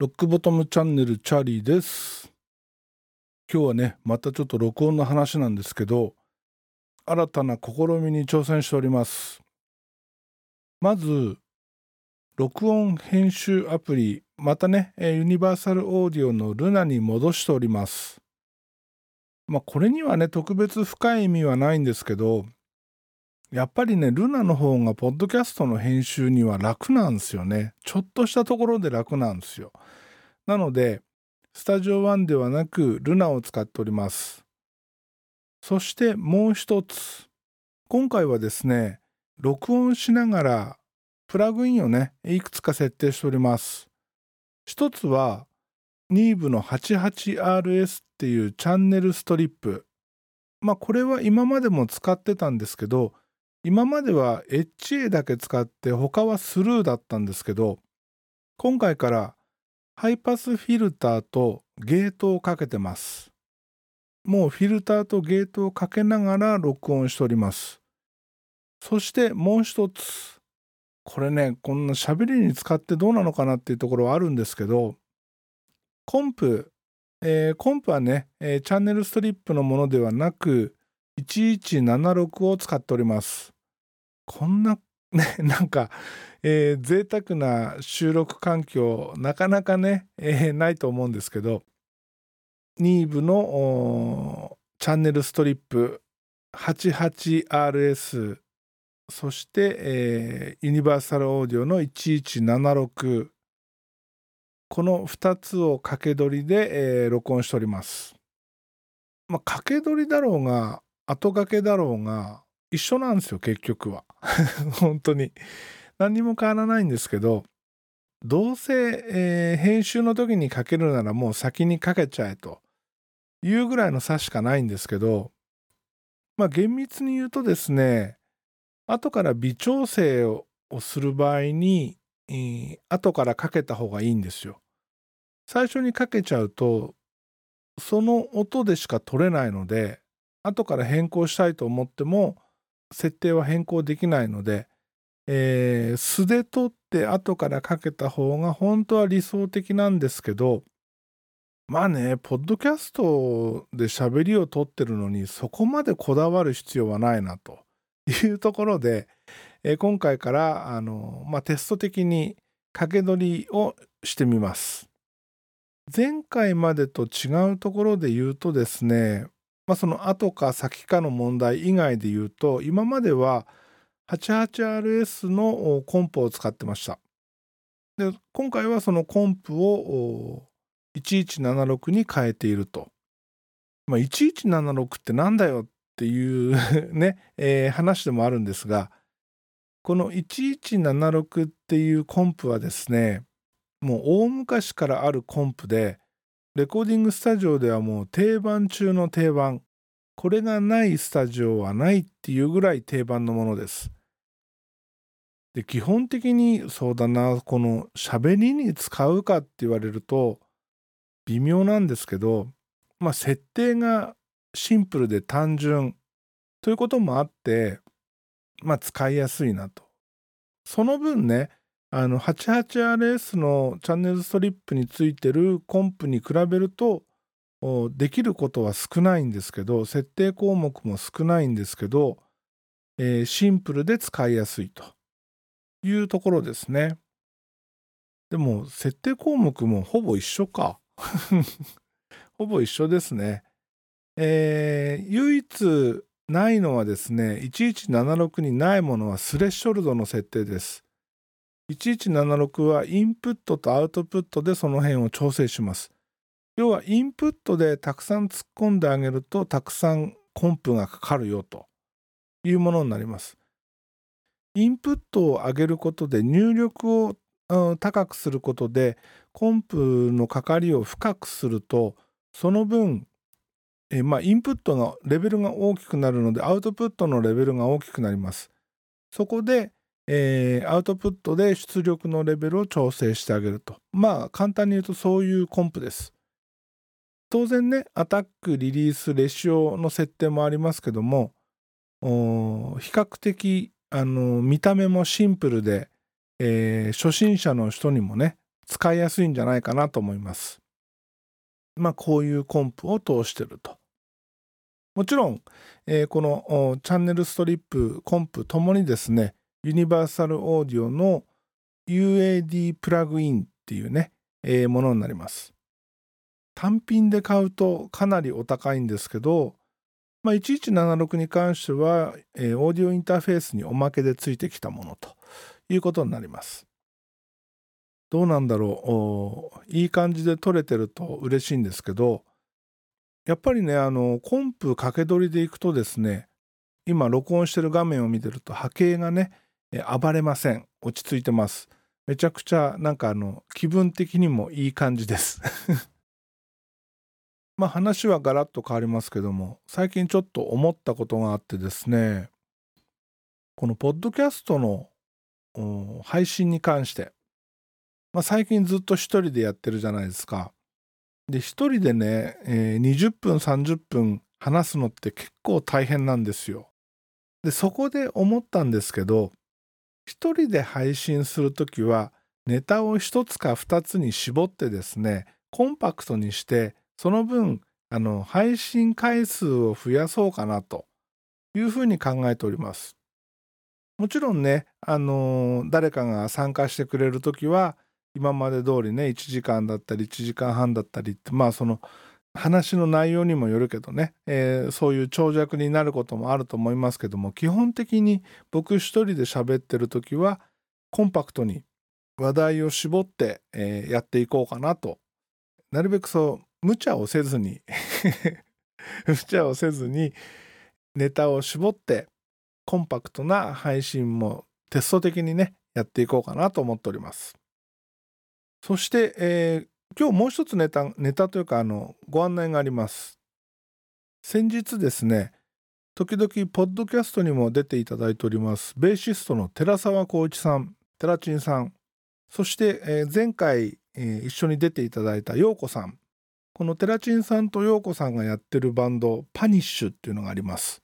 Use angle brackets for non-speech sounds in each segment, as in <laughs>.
ロックボトムチャンネルチャーリーです。今日はね、またちょっと録音の話なんですけど、新たな試みに挑戦しております。まず、録音編集アプリ、またね、ユニバーサルオーディオのルナに戻しております。まあ、これにはね、特別深い意味はないんですけど、やっぱりね、ルナの方がポッドキャストの編集には楽なんですよね。ちょっとしたところで楽なんですよ。なので、スタジオ1ではなく、ルナを使っております。そしてもう一つ。今回はですね、録音しながら、プラグインをね、いくつか設定しております。一つは、ニーブの 88RS っていうチャンネルストリップ。まあ、これは今までも使ってたんですけど、今までは HA だけ使って他はスルーだったんですけど今回からハイパスフィルターとゲートをかけてます。もうフィルターとゲートをかけながら録音しております。そしてもう一つこれねこんな喋りに使ってどうなのかなっていうところはあるんですけどコンプ、えーコンプはね、えーチャンネルストリップのものではなく1176を使っております。こんな <laughs> ねなんか、えー、贅沢な収録環境なかなかね、えーないと思うんですけどニーブのーチャンネルストリップ 88RS そして、えーユニバーサルオーディオの1176この2つを掛け取りで、えー録音しております。まあ、掛け取りだろうが後掛けだろうが一緒なんですよ結局は。<laughs> 本当に。何にも変わらないんですけどどうせ、えー編集の時にかけるならもう先にかけちゃえというぐらいの差しかないんですけどまあ厳密に言うとですね後から微調整をする場合に、えー後からかけた方がいいんですよ。最初にかけちゃうとその音でしか取れないので後から変更したいと思っても設定は変更できないので、えー素で取って後からかけた方が本当は理想的なんですけどまあねポッドキャストで喋りを取ってるのにそこまでこだわる必要はないなというところで、えー今回からあの、まあ、テスト的に掛け取りをしてみます。前回までと違うところで言うとですねまあ、その後か先かの問題以外で言うと今までは 88RS のコンプを使ってました。で今回はそのコンプを1176に変えていると、まあ、1176ってなんだよっていう <laughs> ね、えー話でもあるんですがこの1176っていうコンプはですねもう大昔からあるコンプでレコーディングスタジオではもう定番中の定番。これがないスタジオはないっていうぐらい定番のものです。で基本的にそうだなこの喋りに使うかって言われると微妙なんですけどまあ設定がシンプルで単純ということもあってまあ使いやすいなと。その分ねあの 88RS のチャンネルストリップについてるコンプに比べるとできることは少ないんですけど設定項目も少ないんですけど、えーシンプルで使いやすいというところですね。でも設定項目もほぼ一緒か。<laughs> ほぼ一緒ですね。えー唯一ないのはですね1176にないものはスレッショルドの設定です。1176はインプットとアウトプットでその辺を調整します。要はインプットでたくさん突っ込んであげるとたくさんコンプがかかるよというものになります。インプットを上げることで入力を高くすることでコンプのかかりを深くするとその分えまあインプットのレベルが大きくなるのでアウトプットのレベルが大きくなります。そこでえーアウトプットで出力のレベルを調整してあげるとまあ簡単に言うとそういうコンプです当然ねアタックリリースレシオの設定もありますけども比較的あの見た目もシンプルで、えー初心者の人にもね使いやすいんじゃないかなと思います。まあこういうコンプを通してると。もちろん、えー、このチャンネルストリップ、コンプともにですね、ユニバーサルオーディオの UAD プラグインっていうね、えー、ものになります。単品で買うとかなりお高いんですけど、まあ、1176に関しては、えー、オーディオインターフェースにおまけでついてきたものということになります。どうなんだろういい感じで撮れてると嬉しいんですけどやっぱりねあのコンプ掛け取りでいくとですね今録音してる画面を見てると波形がね暴れません落ち着いてますめちゃくちゃなんかあの気分的にもいい感じです <laughs> まあ話はガラッと変わりますけども最近ちょっと思ったことがあってですねこのポッドキャストの配信に関して、まあ、最近ずっと一人でやってるじゃないですか。で一人でね、えー、20分30分話すのって結構大変なんですよ。でそこで思ったんですけど一人で配信する時はネタを一つか二つに絞ってですねコンパクトにしてその分あの配信回数を増やそうかなというふうに考えております。もちろんね、あの、誰かが参加してくれる時は今まで通りね1時間だったり1時間半だったりってまあその話の内容にもよるけどね、えー、そういう長尺になることもあると思いますけども基本的に僕一人で喋ってる時はコンパクトに話題を絞って、えー、やっていこうかなと。なるべくそう無茶をせずに <laughs> 無茶をせずにネタを絞ってコンパクトな配信もテスト的にねやっていこうかなと思っております。そして、えー、今日もう一つネタネタというかあのご案内があります。先日ですね時々ポッドキャストにも出ていただいておりますベーシストの寺澤浩一さん寺珍さんそして、えー、前回、えー、一緒に出ていただいた陽子さん。この寺珍さんと陽子さんがやってるバンドパニッシュっていうのがあります。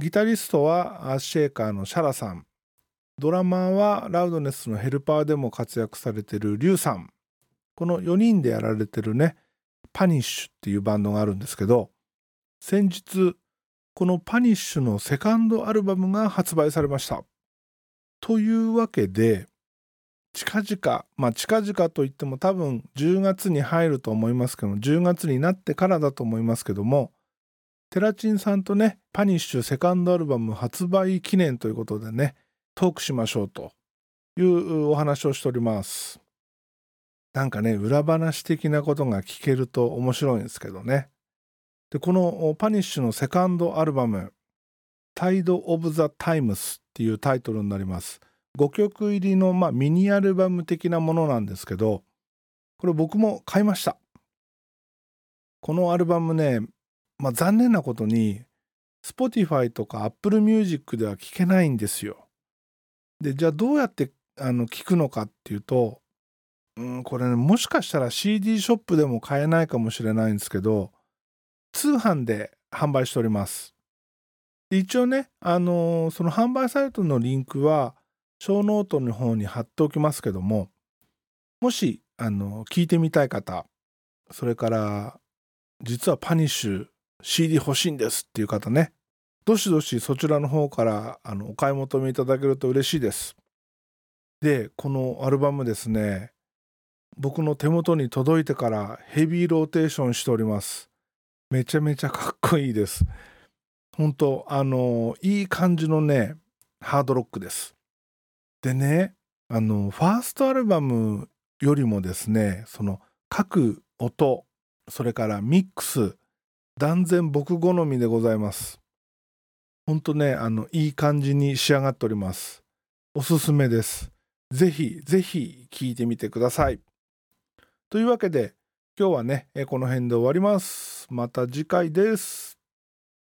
ギタリストはシェーカーのシャラさん。ドラマーはラウドネスのヘルパーでも活躍されてるリュウさん。この4人でやられてるねパニッシュっていうバンドがあるんですけど先日このパニッシュのセカンドアルバムが発売されましたというわけで近々まあ近々といっても多分10月に入ると思いますけども10月になってからだと思いますけどもテラチンさんとね、パニッシュセカンドアルバム発売記念ということでね、トークしましょうというお話をしております。なんかね、裏話的なことが聞けると面白いんですけどね。で、このパニッシュのセカンドアルバム、Tide of the Times っていうタイトルになります。5曲入りの、まあ、ミニアルバム的なものなんですけど、これ僕も買いました。このアルバムね、まあ、残念なことに Spotify とか Apple Music では聴けないんですよ。でじゃあどうやってあの聞くのかっていうと、うん、これねもしかしたら CD ショップでも買えないかもしれないんですけど通販で販売しております。一応ね、あのー、その販売サイトのリンクはショーノートの方に貼っておきますけどももし、あのー、聞いてみたい方それから実はパニッシュ CD 欲しいんですっていう方ね、どしどしそちらの方からあのお買い求めいただけると嬉しいです。で、このアルバムですね、僕の手元に届いてからヘビーローテーションしております。めちゃめちゃかっこいいです。本当あのいい感じのね、ハードロックです。でね、あの、ファーストアルバムよりもですね、その各音、それからミックス、断然僕好みでございます。ほんとね、あの、いい感じに仕上がっております。おすすめです。ぜひ、ぜひ聞いてみてください。というわけで、今日はね、この辺で終わります。また次回です。